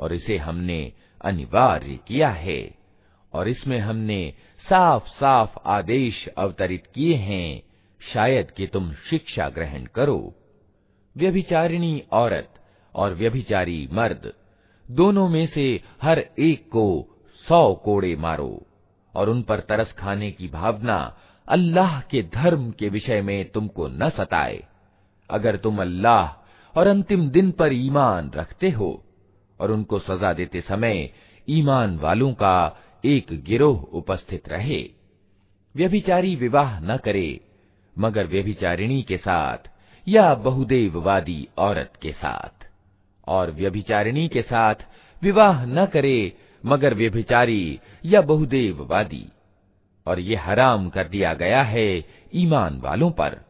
और इसे हमने अनिवार्य किया है और इसमें हमने साफ़ साफ़ आदेश अवतरित किए हैं, शायद कि तुम शिक्षा ग्रहण करो। व्यभिचारिणी औरत और व्यभिचारी मर्द, दोनों में से हर एक को सौ कोड़े मारो और उन पर तरस खाने की भावना अल्लाह के धर्म के विषय में तुमको न सताए। अगर तुम अल्लाह और अंतिम दिन पर ईमान रखते हो और उनको सजा देते समय ईमान वालों का एक गिरोह उपस्थित रहे। व्यभिचारी विवाह न करे, मगर व्यभिचारिणी के साथ या बहुदेववादी औरत के साथ। और व्यभिचारिणी के साथ विवाह न करे, मगर व्यभिचारी या बहुदेववादी। और ये हराम कर दिया गया है ईमान वालों पर।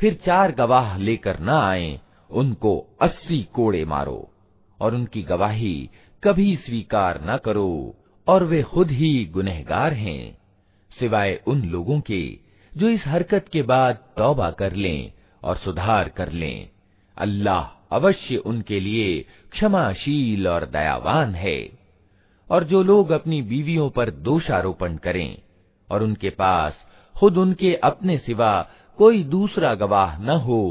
फिर चार गवाह लेकर न आए, उनको अस्सी कोड़े मारो, और उनकी गवाही कभी स्वीकार न करो, और वे खुद ही गुनहगार हैं, सिवाय उन लोगों के, जो इस हरकत के बाद तौबा कर लें और सुधार कर लें। अल्लाह अवश्य उनके लिए क्षमाशील और दयावान है। और जो लोग अपनी बीवियों पर दोषारोपण करें, और उनके पास खुद उनके अपने सिवा कोई दूसरा गवाह न हो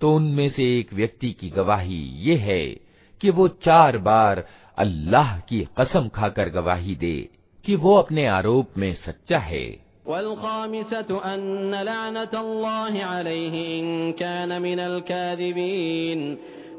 तो उनमें से एक व्यक्ति की गवाही ये है कि वो चार बार अल्लाह की कसम खाकर गवाही दे कि वो अपने आरोप में सच्चा है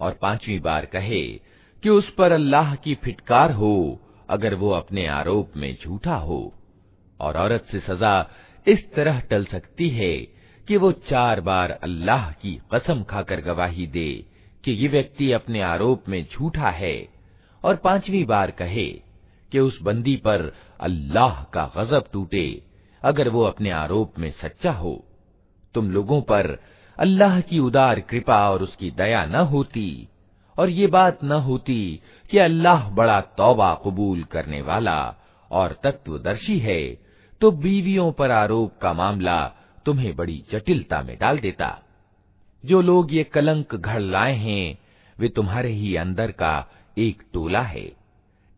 और पांचवी बार कहे कि उस पर अल्लाह की फिटकार हो अगर वो अपने आरोप में झूठा हो और औरत से सजा इस तरह टल सकती है कि वो चार बार अल्लाह की कसम खाकर गवाही दे कि ये व्यक्ति अपने आरोप में झूठा है और पांचवी बार कहे कि उस बंदी पर अल्लाह का गजब टूटे अगर वो अपने आरोप में सच्चा हो। तुम लोगों पर अल्लाह की उदार कृपा और उसकी दया न होती और ये बात न होती कि अल्लाह बड़ा तौबा कबूल करने वाला और तत्वदर्शी है तो बीवियों पर आरोप का मामला तुम्हें बड़ी जटिलता में डाल देता। जो लोग ये कलंक घड़ लाए हैं, वे तुम्हारे ही अंदर का एक टोला है।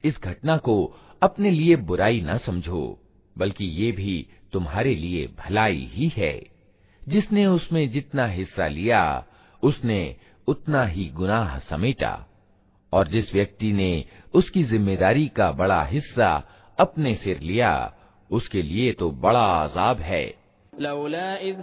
इस घटना को अपने लिए बुराई न समझो, बल्कि ये भी तुम्हारे लिए भलाई ही है। जिसने उसमें जितना हिस्सा लिया, उसने उतना ही गुनाह समेटा, और जिस व्यक्ति ने उसकी ज़िम्मेदारी का बड़ा हिस्सा अपने सिर लिया उसके लिए तो बड़ा अजाब है लौला इद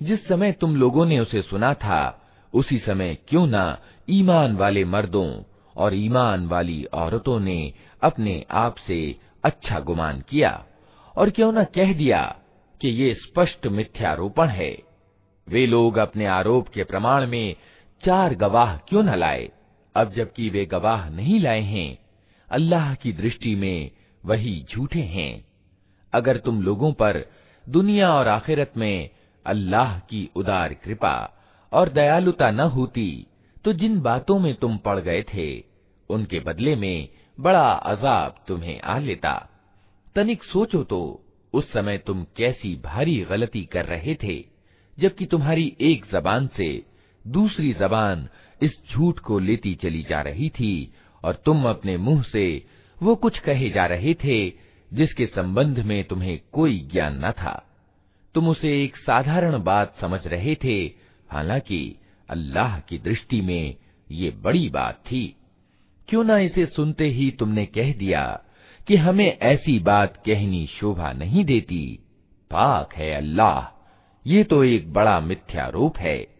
जिस समय तुम लोगों ने उसे सुना था उसी समय क्यों ना ईमान वाले मर्दों और ईमान वाली औरतों ने अपने आप से अच्छा गुमान किया और क्यों न कह दिया कि ये स्पष्ट मिथ्यारोपण है। वे लोग अपने आरोप के प्रमाण में चार गवाह क्यों न लाए? अब जबकि वे गवाह नहीं लाए हैं, अल्लाह की दृष्टि में वही झूठे हैं। अगर तुम लोगों पर दुनिया और आखिरत में अल्लाह की उदार कृपा और दयालुता न होती तो जिन बातों में तुम पड़ गए थे, उनके बदले में बड़ा अजाब तुम्हें आ लेता। तनिक सोचो तो उस समय तुम कैसी भारी गलती कर रहे थे, जबकि तुम्हारी एक जबान से दूसरी जबान इस झूठ को लेती चली जा रही थी, और तुम अपने मुँह से वो कुछ कहे जा रहे थे, जिसके संबंध में तुम्हें कोई ज्ञान न था। तुम उसे एक साधारण बात समझ रहे थे, हालाँकि अल्लाह की दृष्टि में ये बड़ी बात थी। क्यों ना इसे सुनते ही तुमने कह दिया कि हमें ऐसी बात कहनी शोभा नहीं देती। पाक है अल्लाह, ये तो एक बड़ा मिथ्यारोप है।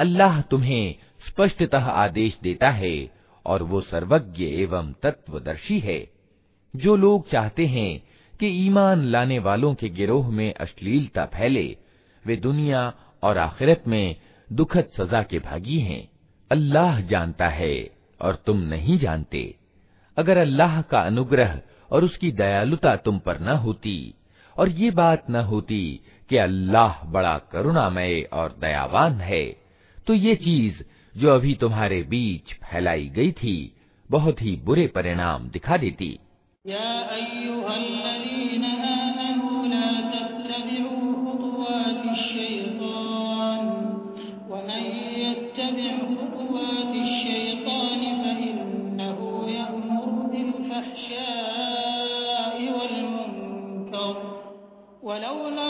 अल्लाह तुम्हें स्पष्टतः आदेश देता है और वो सर्वज्ञ एवं तत्वदर्शी है। जो लोग चाहते हैं कि ईमान लाने वालों के गिरोह में अश्लीलता फैले, वे दुनिया और आखिरत में दुखद सजा के भागी हैं। अल्लाह जानता है और तुम नहीं जानते। अगर अल्लाह का अनुग्रह और उसकी दयालुता तुम पर न होती, और ये बात न होती कि अल्लाह बड़ा करुणामय और दयावान है तो ये चीज़ जो अभी तुम्हारे बीच फैलाई गई थी, बहुत ही बुरे परिणाम दिखा देती। वलौला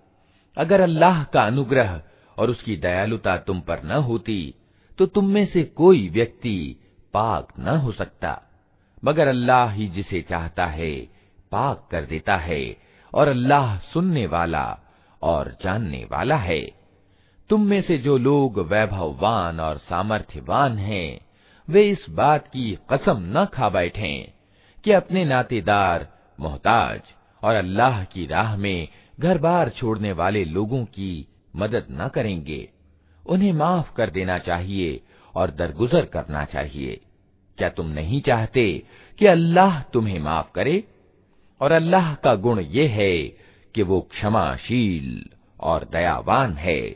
अगर अल्लाह का अनुग्रह और उसकी दयालुता तुम पर न होती तो तुम में से कोई व्यक्ति पाक न हो सकता। मगर अल्लाह ही जिसे चाहता है, पाक कर देता है, और अल्लाह सुनने वाला और जानने वाला है। तुम में से जो लोग वैभववान और सामर्थ्यवान हैं, वे इस बात की कसम न खा बैठे कि अपने नातेदार, मोहताज और अल्लाह की राह में घर बार छोड़ने वाले लोगों की मदद न करेंगे। उन्हें माफ़ कर देना चाहिए और दरगुजर करना चाहिए। क्या तुम नहीं चाहते कि अल्लाह तुम्हें माफ़ करे? और अल्लाह का गुण ये है कि वो क्षमाशील और दयावान है।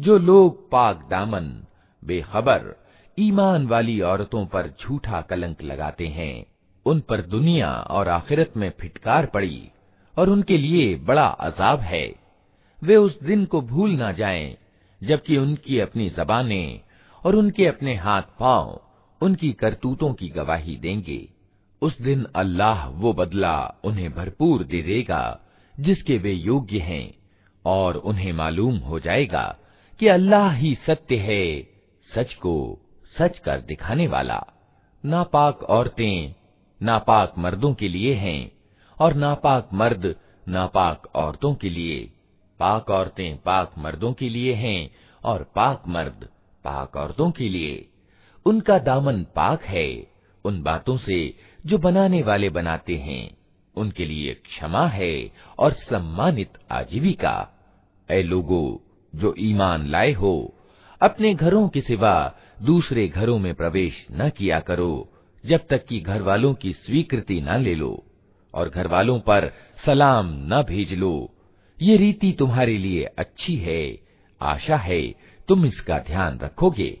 जो लोग पाक दामन, बेखबर, ईमान वाली औरतों पर झूठा कलंक लगाते हैं, उन पर दुनिया और आखिरत में फिटकार पड़ी और उनके लिए बड़ा अजाब है। वे उस दिन को भूल ना जाएँ, जबकि उनकी अपनी जबानें और उनके अपने हाथ पाँव उनकी करतूतों की गवाही देंगे। उस दिन अल्लाह वो बदला उन्हें भरपूर दे देगा जिसके वे योग्य हैं, और उन्हें मालूम हो जाएगा कि अल्लाह ही सत्य है, सच को सच कर दिखाने वाला। नापाक औरतें नापाक मर्दों के लिए हैं, और नापाक मर्द नापाक औरतों के लिए। पाक औरतें पाक मर्दों के लिए हैं, और पाक मर्द पाक औरतों के लिए। उनका दामन पाक है, उन बातों से जो बनाने वाले बनाते हैं, उनके लिए क्षमा है और सम्मानित आजीविका। ऐ लोगो, जो ईमान लाए हो, अपने घरों के सिवा दूसरे घरों में प्रवेश न किया करो, जब तक कि घर वालों की स्वीकृति न ले लो, और घर वालों पर सलाम न भेज लो। ये रीति तुम्हारे लिए अच्छी है, आशा है, तुम इसका ध्यान रखोगे।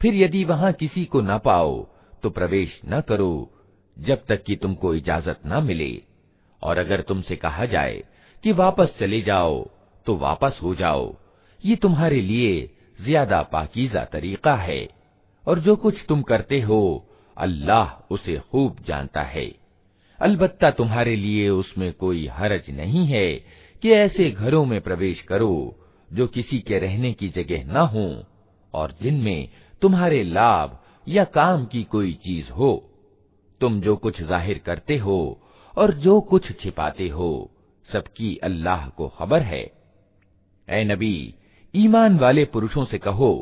फिर यदि वहाँ किसी को न पाओ तो प्रवेश न करो, जब तक कि तुमको इजाज़त न मिले। और अगर तुमसे कहा जाए कि वापस चले जाओ तो वापस हो जाओ। ये तुम्हारे लिए ज़्यादा पाकीजा तरीका है। और जो कुछ तुम करते हो, अल्लाह उसे खूब जानता है। अलबत्ता तुम्हारे लिए उसमें कोई हरज नहीं है कि ऐसे घरों में प्रवेश करो, जो किसी के रहने की जगह न हो, और जिनमें तुम्हारे लाभ या काम की कोई चीज़ हो। तुम जो कुछ ज़ाहिर करते हो और जो कुछ छिपाते हो, सबकी अल्लाह को खबर है। ए नबी, ईमान वाले पुरुषों से कहो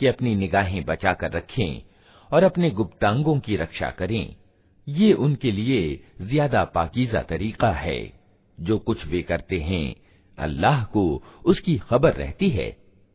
कि अपनी निगाहें बचाकर रखें और अपने गुप्तांगों की रक्षा करें। ये उनके लिए ज़्यादा पाकीजा तरीका है। जो कुछ वे करते हैं, अल्लाह को उसकी खबर रहती है।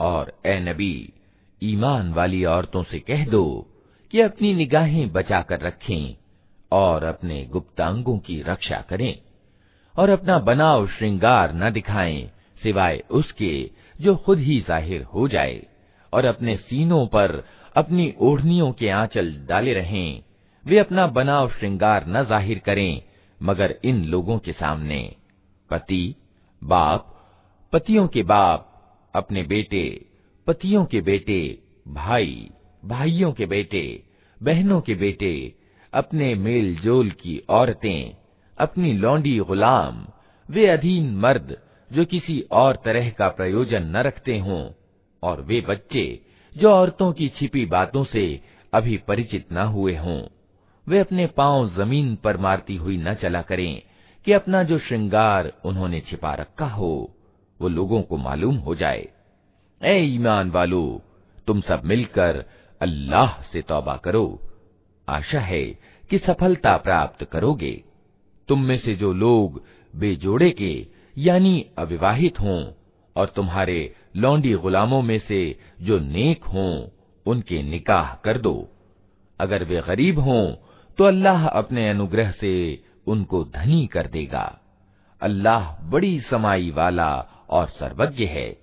और ए नबी ईमान वाली औरतों से कह दो कि अपनी निगाहें बचाकर रखें और अपने गुप्तांगों की रक्षा करें और अपना बनाव श्रृंगार न दिखाएँ, सिवाय उसके जो खुद ही ज़ाहिर हो जाए, और अपने सीनों पर अपनी ओढ़नियों के आंचल डाले रहें। वे अपना बनाव श्रृंगार न ज़ाहिर करें, मगर इन लोगों के सामने। पति, बाप, पतियों के बाप, अपने बेटे, पतियों के बेटे, भाई, भाइयों के बेटे, बहनों के बेटे, अपने मेल जोल की औरतें अपनी लौंडी गुलाम, वे अधीन मर्द जो किसी और तरह का प्रयोजन न रखते हों, और वे बच्चे जो औरतों की छिपी बातों से अभी परिचित न हुए हों। वे अपने पाँव ज़मीन पर मारती हुई न चला करें कि अपना जो श्रृंगार उन्होंने छिपा रखा हो, वो लोगों को मालूम हो जाए। ए ईमान वालो, तुम सब मिलकर अल्लाह से तौबा करो। आशा है कि सफलता प्राप्त करोगे। तुम में से जो लोग बेजोड़े के, यानी अविवाहित हों, और तुम्हारे लौंडी गुलामों में से जो नेक हों, उनके निकाह कर दो। अगर वे गरीब हों तो अल्लाह अपने अनुग्रह से उनको धनी कर देगा। अल्लाह बड़ी समाई वाला और सर्वज्ञ है।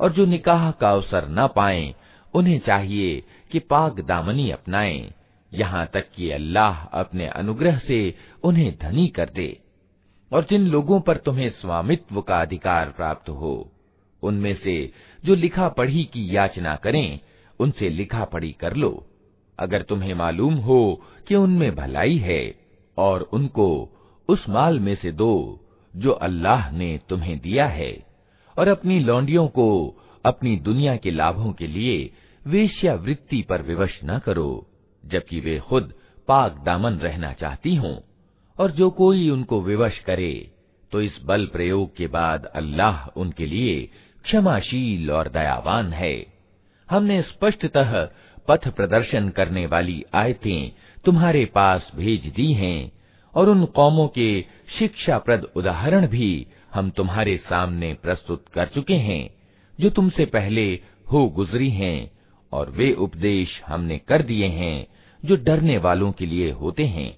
और जो निकाह का अवसर न पाएं उन्हें चाहिए कि पाक दामनी अपनाएं यहाँ तक कि अल्लाह अपने अनुग्रह से उन्हें धनी कर दे और जिन लोगों पर तुम्हें स्वामित्व का अधिकार प्राप्त हो उनमें से जो लिखा पढ़ी की याचना करें, उनसे लिखा पढ़ी कर लो। अगर तुम्हें मालूम हो कि उनमें भलाई है, और उनको उस माल में से दो जो अल्लाह ने तुम्हें दिया है, और अपनी लौंडियों को अपनी दुनिया के लाभों के लिए वेश्यावृत्ति पर विवश न करो, जबकि वे खुद पाक दामन रहना चाहती हों, और जो कोई उनको विवश करे तो इस बल प्रयोग के बाद अल्लाह उनके लिए क्षमाशील और दयावान है। हमने स्पष्टतः पथ प्रदर्शन करने वाली आयतें तुम्हारे पास भेज दी हैं और उन कौमों के शिक्षाप्रद उदाहरण भी हम तुम्हारे सामने प्रस्तुत कर चुके हैं, जो तुमसे पहले हो गुजरी हैं और वे उपदेश हमने कर दिए हैं, जो डरने वालों के लिए होते हैं।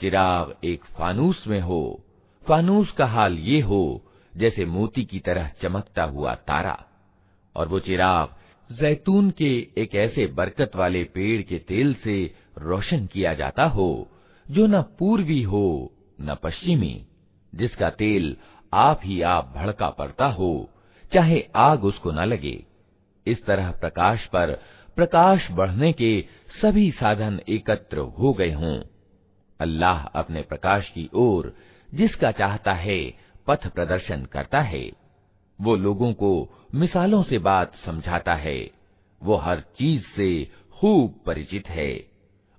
चिराग एक फानूस में हो। फानूस का हाल ये हो, जैसे मोती की तरह चमकता हुआ तारा। और वो चिराग जैतून के एक ऐसे बरकत वाले पेड़ के तेल से रोशन किया जाता हो, जो न पूर्वी हो, न पश्चिमी, जिसका तेल आप ही आप भड़का पड़ता हो, चाहे आग उसको न लगे। इस तरह प्रकाश पर प्रकाश बढ़ने के सभी साधन एकत्र हो गए हों। अल्लाह अपने प्रकाश की ओर जिसका चाहता है पथ प्रदर्शन करता है। वो लोगों को मिसालों से बात समझाता है। वो हर चीज़ से खूब परिचित है।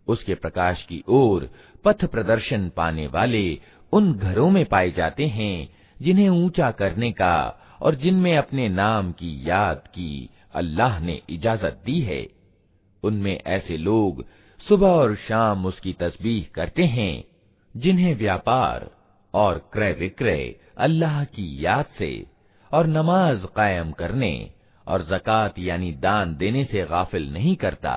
उसके प्रकाश की ओर पथ प्रदर्शन पाने वाले उन घरों में पाए जाते हैं जिन्हें ऊँचा करने का और जिनमें अपने नाम की याद की अल्लाह ने इजाज़त दी है। उनमें ऐसे लोग सुबह और शाम उसकी तस्बीह करते हैं, जिन्हें व्यापार और क्रय विक्रय अल्लाह की याद से और नमाज़ कायम करने और जक़ात यानी दान देने से गाफिल नहीं करता।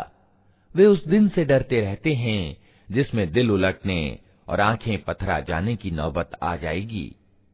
वे उस दिन से डरते रहते हैं जिसमें दिल उलटने और आँखें पथरा जाने की नौबत आ जाएगी।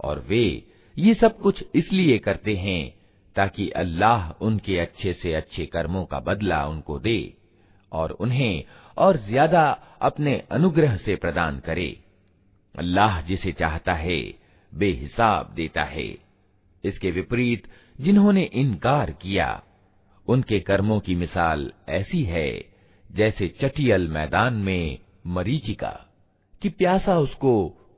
और वे ये सब कुछ इसलिए करते हैं ताकि अल्लाह उनके अच्छे से अच्छे कर्मों का बदला उनको दे और उन्हें और ज़्यादा अपने अनुग्रह से प्रदान करे। अल्लाह जिसे चाहता है, बेहिसाब देता है। इसके विपरीत जिन्होंने इनकार किया, उनके कर्मों की मिसाल ऐसी है जैसे चटियल मैदान में मरीचिका, कि प्यासा उसको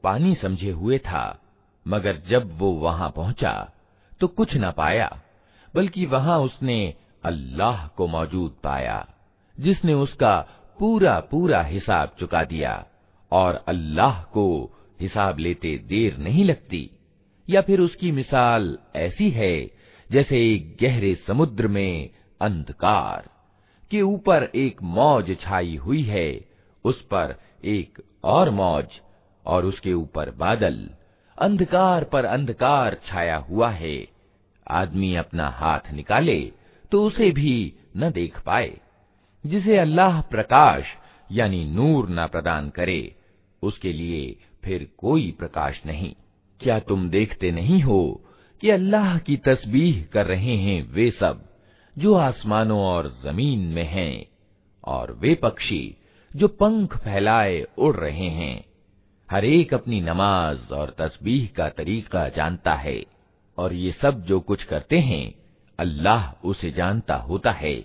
पानी समझे हुए था, मगर जब वो वहाँ पहुँचा तो कुछ न पाया, बल्कि वहाँ उसने अल्लाह को मौजूद पाया, जिसने उसका पूरा पूरा हिसाब चुका दिया, और अल्लाह को हिसाब लेते देर नहीं लगती, या फिर उसकी मिसाल ऐसी है, जैसे एक गहरे समुद्र में अंधकार, के ऊपर एक मौज छाई हुई है उस पर एक और मौज और उसके ऊपर बादल। अंधकार पर अंधकार छाया हुआ है। आदमी अपना हाथ निकाले तो उसे भी न देख पाए। जिसे अल्लाह प्रकाश यानी नूर न प्रदान करे, उसके लिए फिर कोई प्रकाश नहीं। क्या तुम देखते नहीं हो कि अल्लाह की तस्बीह कर रहे हैं वे सब, जो आसमानों और ज़मीन में हैं, और वे पक्षी जो पंख फैलाए उड़ रहे हैं। हर एक अपनी नमाज़ और तस्बीह का तरीका जानता है और ये सब जो कुछ करते हैं, अल्लाह उसे जानता होता है।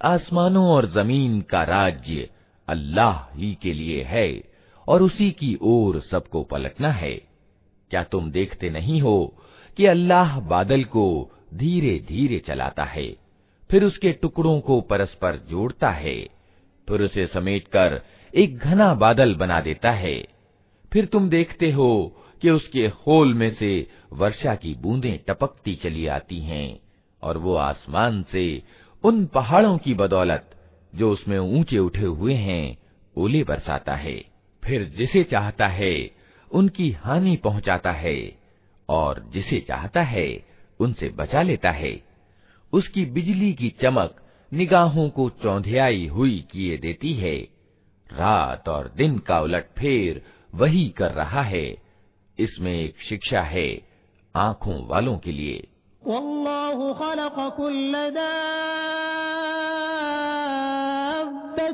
आसमानों और जमीन का राज्य अल्लाह ही के लिए है और उसी की ओर सबको पलटना है क्या तुम देखते नहीं हो कि अल्लाह बादल को धीरे धीरे चलाता है फिर उसके टुकड़ों को परस्पर जोड़ता है। फिर उसे समेटकर एक घना बादल बना देता है। फिर तुम देखते हो कि उसके होल में से वर्षा की बूंदें टपकती चली आती हैं और वो आसमान से उन पहाड़ों की बदौलत जो उसमें ऊँचे उठे हुए हैं, ओले बरसाता है। फिर जिसे चाहता है, उनकी हानि पहुंचाता है और जिसे चाहता है, उनसे बचा लेता है। उसकी बिजली की चमक निगाहों को चौंधियाई हुई किए देती है रात और दिन का उलट फेर वही कर रहा है इसमें एक शिक्षा है आंखों वालों के लिए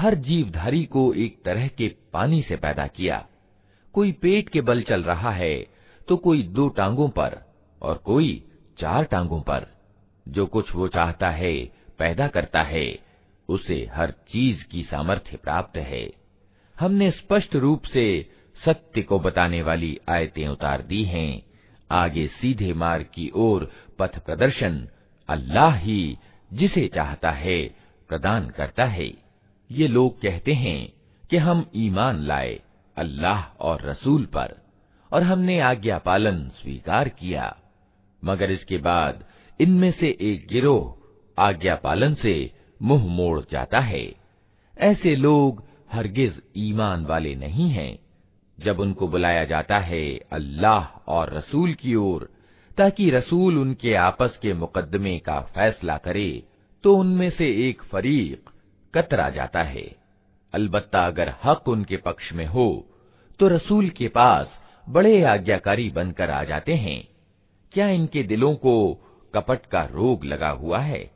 हर जीवधारी को एक तरह के पानी से पैदा किया। कोई पेट के बल चल रहा है तो कोई दो टांगों पर और कोई चार टांगों पर। जो कुछ वो चाहता है, पैदा करता है, उसे हर चीज़ की सामर्थ्य प्राप्त है। हमने स्पष्ट रूप से सत्य को बताने वाली आयतें उतार दी हैं। आगे सीधे मार्ग की ओर पथ प्रदर्शन अल्लाह ही जिसे चाहता है, प्रदान करता है। ये लोग कहते हैं कि हम ईमान लाए अल्लाह और रसूल पर, और हमने आज्ञा पालन स्वीकार किया। मगर इसके बाद इनमें से एक गिरोह आज्ञा पालन से मुँह मोड़ जाता है। ऐसे लोग हरगिज ईमान वाले नहीं हैं। जब उनको बुलाया जाता है अल्लाह और रसूल की ओर, ताकि रसूल उनके आपस के मुकदमे का फैसला करे तो उनमें से एक फरीक कतरा जाता है। अलबत्ता अगर हक उनके पक्ष में हो तो रसूल के पास बड़े आज्ञाकारी बनकर आ जाते हैं। क्या इनके दिलों को कपट का रोग लगा हुआ है?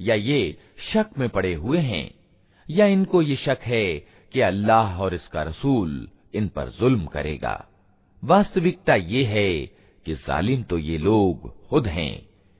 या ये शक में पड़े हुए हैं? या इनको ये शक है कि अल्लाह और इसका रसूल इन पर जुल्म करेगा? वास्तविकता ये है कि जालिम तो ये लोग खुद हैं।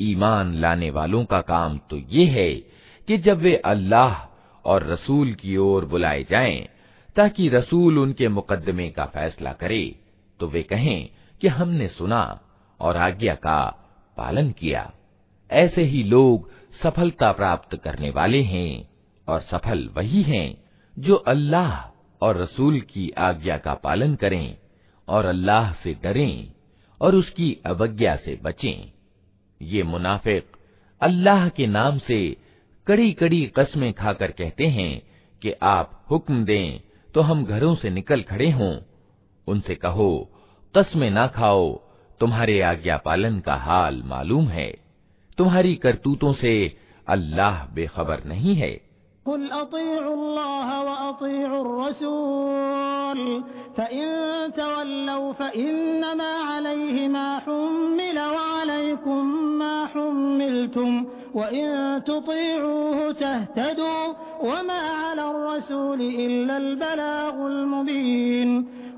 ईमान लाने वालों का काम तो ये है कि जब वे अल्लाह और रसूल की ओर बुलाए जाएं ताकि रसूल उनके मुकदमे का फैसला करे तो वे कहें कि हमने सुना और आज्ञा का पालन किया। ऐसे ही लोग सफलता प्राप्त करने वाले हैं और सफल वही हैं जो अल्लाह और रसूल की आज्ञा का पालन करें और अल्लाह से डरें और उसकी अवज्ञा से बचें। ये मुनाफिक अल्लाह के नाम से कड़ी कड़ी कस्में खाकर कहते हैं कि आप हुक्म दें तो हम घरों से निकल खड़े हों। उनसे कहो, कस्में ना खाओ तुम्हारे आज्ञा पालन का हाल मालूम है तुम्हारी करतूतों से अल्लाह बेखबर नहीं है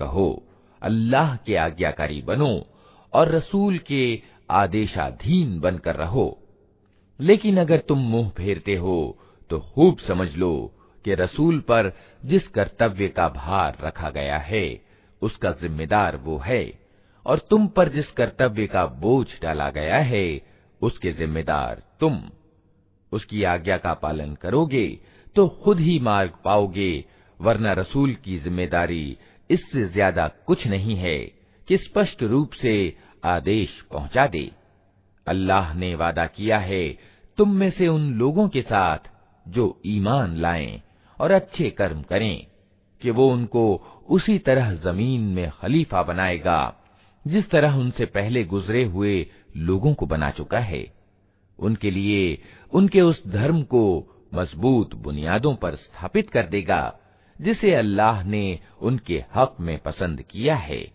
कहो अल्लाह के आज्ञाकारी बनो और रसूल के आदेशाधीन बनकर रहो लेकिन अगर तुम मुंह फेरते हो तो खूब समझ लो कि रसूल पर जिस कर्तव्य का भार रखा गया है, उसका जिम्मेदार वो है। और तुम पर जिस कर्तव्य का बोझ डाला गया है, उसके जिम्मेदार तुम। उसकी आज्ञा का पालन करोगे तो खुद ही मार्ग पाओगे, वरना रसूल की ज़िम्मेदारी इससे ज़्यादा कुछ नहीं है कि स्पष्ट रूप से आदेश पहुँचा दे। अल्लाह ने वादा किया है, तुम में से उन लोगों के साथ जो ईमान लाएँ और अच्छे कर्म करें, कि वो उनको उसी तरह ज़मीन में खलीफा बनाएगा, जिस तरह उनसे पहले गुजरे हुए लोगों को बना चुका है। उनके लिए उनके उस धर्म को मज़बूत बुनियादों पर स्थापित कर देगा, जिसे अल्लाह ने उनके हक में पसंद किया है,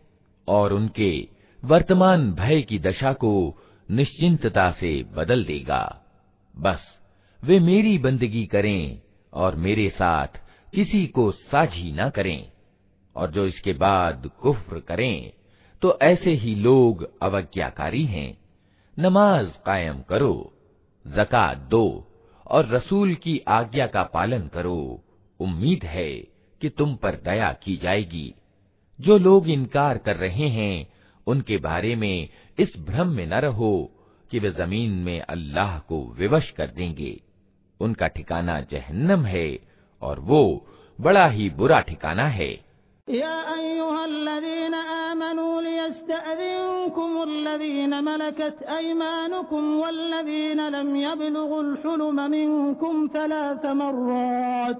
और उनके वर्तमान भय की दशा को निश्चिंतता से बदल देगा। बस, वे मेरी बंदगी करें और मेरे साथ किसी को साझी न करें और जो इसके बाद कुफ्र करें तो ऐसे ही लोग अवज्ञाकारी हैं। नमाज़ कायम करो, जक़ात दो और रसूल की आज्ञा का पालन करो। उम्मीद है कि तुम पर दया की जाएगी। जो लोग इनकार कर रहे हैं, उनके बारे में इस भ्रम में न रहो कि वे ज़मीन में अल्लाह को विवश कर देंगे। उनका ठिकाना जहन्नम है और वो बड़ा ही बुरा ठिकाना है मलकत ऐमानुकुम वल्लज़ीन लम यबलुगुल हुलुम मिनकुम थलाथ मर्रात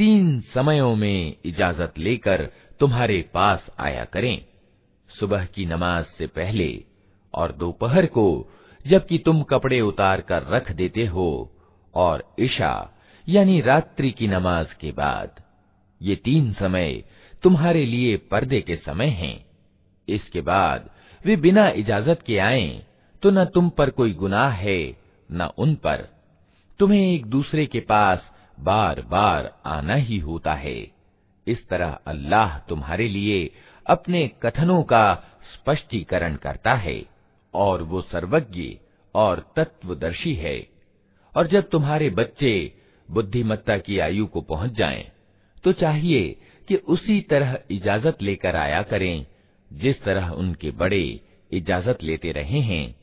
तीन समयों में इजाज़त लेकर तुम्हारे पास आया करें। सुबह की नमाज़ से पहले और दोपहर को, जबकि तुम कपड़े उतार कर रख देते हो, और ईशा यानी रात्रि की नमाज़ के बाद। ये तीन समय तुम्हारे लिए पर्दे के समय हैं। इसके बाद वे बिना इजाज़त के आए तो न तुम पर कोई गुनाह है, न उन पर। तुम्हें एक दूसरे के पास बार बार आना ही होता है। इस तरह अल्लाह तुम्हारे लिए अपने कथनों का स्पष्टीकरण करता है और वो सर्वज्ञ और तत्वदर्शी है। और जब तुम्हारे बच्चे बुद्धिमत्ता की आयु को पहुँच जाएँ, तो चाहिए कि उसी तरह इजाज़त लेकर आया करें जिस तरह उनके बड़े इजाज़त लेते रहे हैं।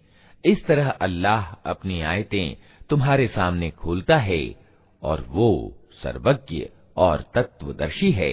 इस तरह अल्लाह अपनी आयतें तुम्हारे सामने खोलता है और वो सर्वज्ञ और तत्वदर्शी है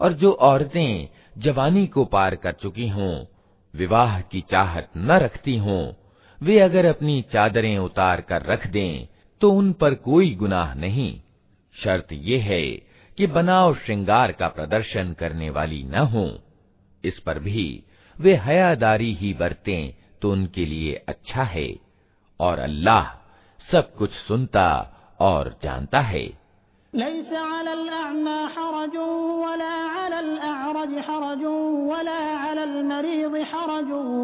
और जो औरतें जवानी को पार कर चुकी हों विवाह की चाहत न रखती हों वे अगर अपनी चादरें उतार कर रख दें तो उन पर कोई गुनाह नहीं शर्त ये है कि बनाव श्रृंगार का प्रदर्शन करने वाली न हो इस पर भी वे हयादारी ही बरतें तो उनके लिए अच्छा है और अल्लाह सब कुछ सुनता और जानता है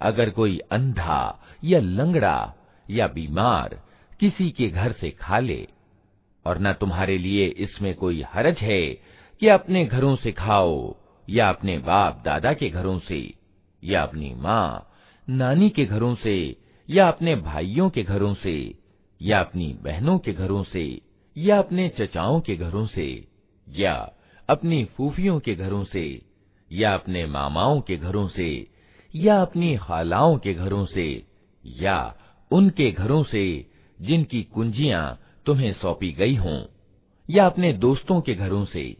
अगर कोई अंधा या लंगड़ा या बीमार किसी के घर से खा ले, और न तुम्हारे लिए इसमें कोई हरज है कि अपने घरों से खाओ, या अपने बाप दादा के घरों से, या अपनी माँ, नानी के घरों से, या अपने भाइयों के घरों से, या अपनी बहनों के घरों से, या अपने चचाओं के घरों से, या अपनी फूफियों के घरों से, या अपने मामाओं के घरों से या अपनी खालाओं के घरों से, या उनके घरों से, जिनकी कुंजियाँ तुम्हें सौंपी गई हों, या अपने दोस्तों के घरों से।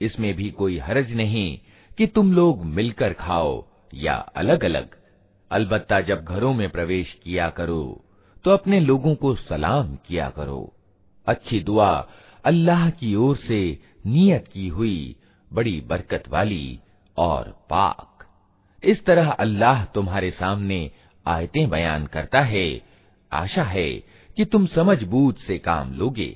इसमें भी कोई हरज नहीं कि तुम लोग मिलकर खाओ या अलग अलग अलबत्ता जब घरों में प्रवेश किया करो तो अपने लोगों को सलाम किया करो। अच्छी दुआ अल्लाह की ओर से नियत की हुई बड़ी बरकत वाली और पाक। इस तरह अल्लाह तुम्हारे सामने आयतें बयान करता है आशा है कि तुम समझ बूझ से काम लोगे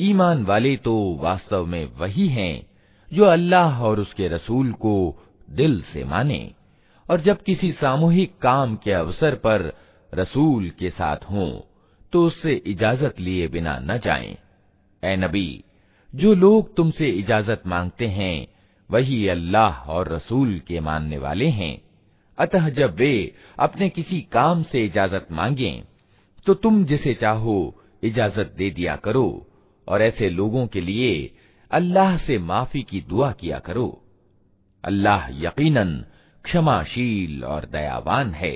ईमान वाले तो वास्तव में वही हैं जो अल्लाह और उसके रसूल को दिल से माने और जब किसी सामूहिक काम के अवसर पर रसूल के साथ हों तो उससे इजाजत लिए बिना न जाएं। ए नबी जो लोग तुमसे इजाज़त मांगते हैं, वही अल्लाह और रसूल के मानने वाले हैं। अतः जब वे अपने किसी काम से इजाज़त मांगे तो तुम जिसे चाहो इजाज़त दे दिया करो, और ऐसे लोगों के लिए अल्लाह से माफ़ी की दुआ किया करो। अल्लाह यकीनन क्षमाशील और दयावान है।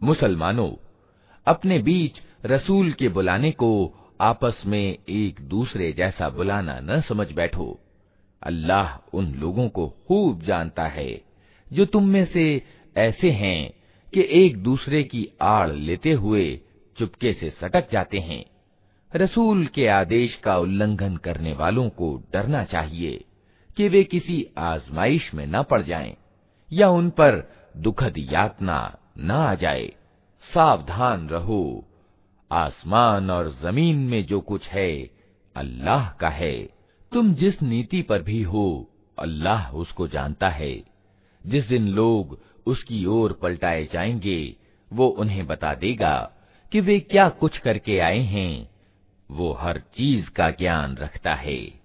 मुसलमानों अपने बीच रसूल के बुलाने को आपस में एक दूसरे जैसा बुलाना न समझ बैठो अल्लाह उन लोगों को खूब जानता है जो तुम में से ऐसे हैं कि एक दूसरे की आड़ लेते हुए चुपके से सटक जाते हैं। रसूल के आदेश का उल्लंघन करने वालों को डरना चाहिए कि वे किसी आजमाइश में न पड़ जाएँ या उन पर दुखद यातना न आ जाए। सावधान रहो। आसमान और ज़मीन में जो कुछ है, अल्लाह का है। तुम जिस नीति पर भी हो, अल्लाह उसको जानता है। जिस दिन लोग उसकी ओर पलटाए जाएँगे, वो उन्हें बता देगा। कि वे क्या कुछ करके आए हैं वो हर चीज़ का ज्ञान रखता है।